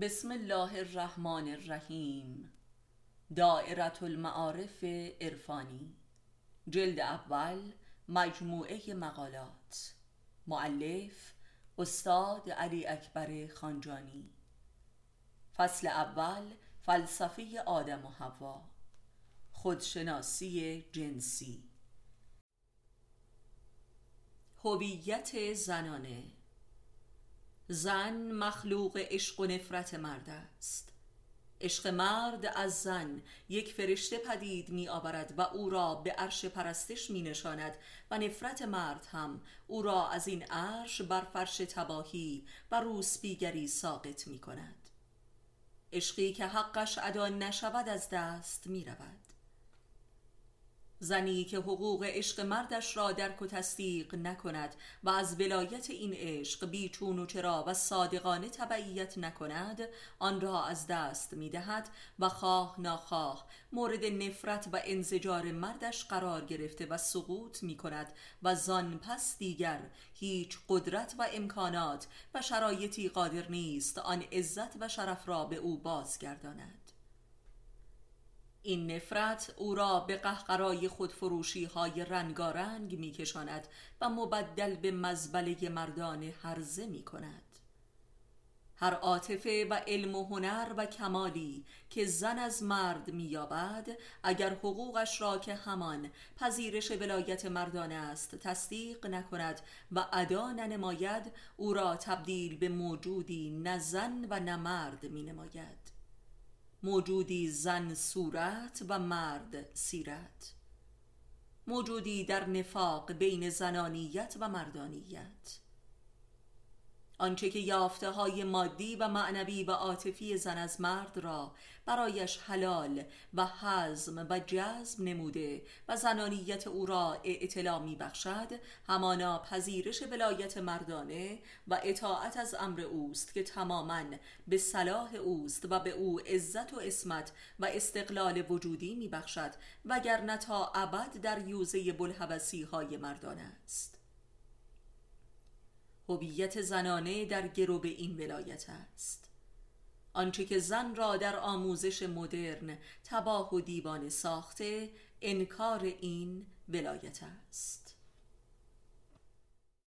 بسم الله الرحمن الرحیم. دائرة المعارف عرفانی. جلد اول مجموعه مقالات. معلف استاد علی اکبر خانجانی. فصل اول فلسفه آدم و حوا. خودشناسی جنسی. هویت زنانه. زن مخلوق عشق و نفرت مرد است. عشق مرد از زن یک فرشته پدید می آورد و او را به عرش پرستش می نشاند و نفرت مرد هم او را از این عرش بر فرش تباهی و روسپیگری ساقط می کند. عشقی که حقش ادا نشود از دست می رود. زنی که حقوق عشق مردش را درک و تصدیق نکند و از ولایت این عشق بیچون و چرا و صادقانه تبعیت نکند آن را از دست می دهد و خواه ناخواه مورد نفرت و انزجار مردش قرار گرفته و سقوط می کند و زان پس دیگر هیچ قدرت و امکانات و شرایطی قادر نیست آن عزت و شرف را به او بازگرداند. این نفرت او را به قهقرای خودفروشی های رنگارنگ می کشاند و مبدل به مزبله مردان هرزه می کند هر عاطفه و علم و هنر و کمالی که زن از مرد مییابد اگر حقوقش را که همان پذیرش ولایت مردان است تصدیق نکند و ادا ننماید او را تبدیل به موجودی نه زن و نه مرد می نماید موجودی زن صورت و مرد سیرت. موجودی در نفاق بین زنانیت و مردانیت. آنچه که یافته های مادی و معنوی و عاطفی زن از مرد را برایش حلال و حزم و جزم نموده و زنانیت او را اعتلا می بخشد همانا پذیرش ولایت مردانه و اطاعت از امر اوست که تماما به صلاح اوست و به او عزت و اسمت و استقلال وجودی می بخشد وگرنه تا ابد در یوزه بلحوثی های مردانه است. هویت زنانه در گروب این ولایت است. آنچه که زن را در آموزش مدرن تباه و دیوانه ساخته انکار این ولایت است.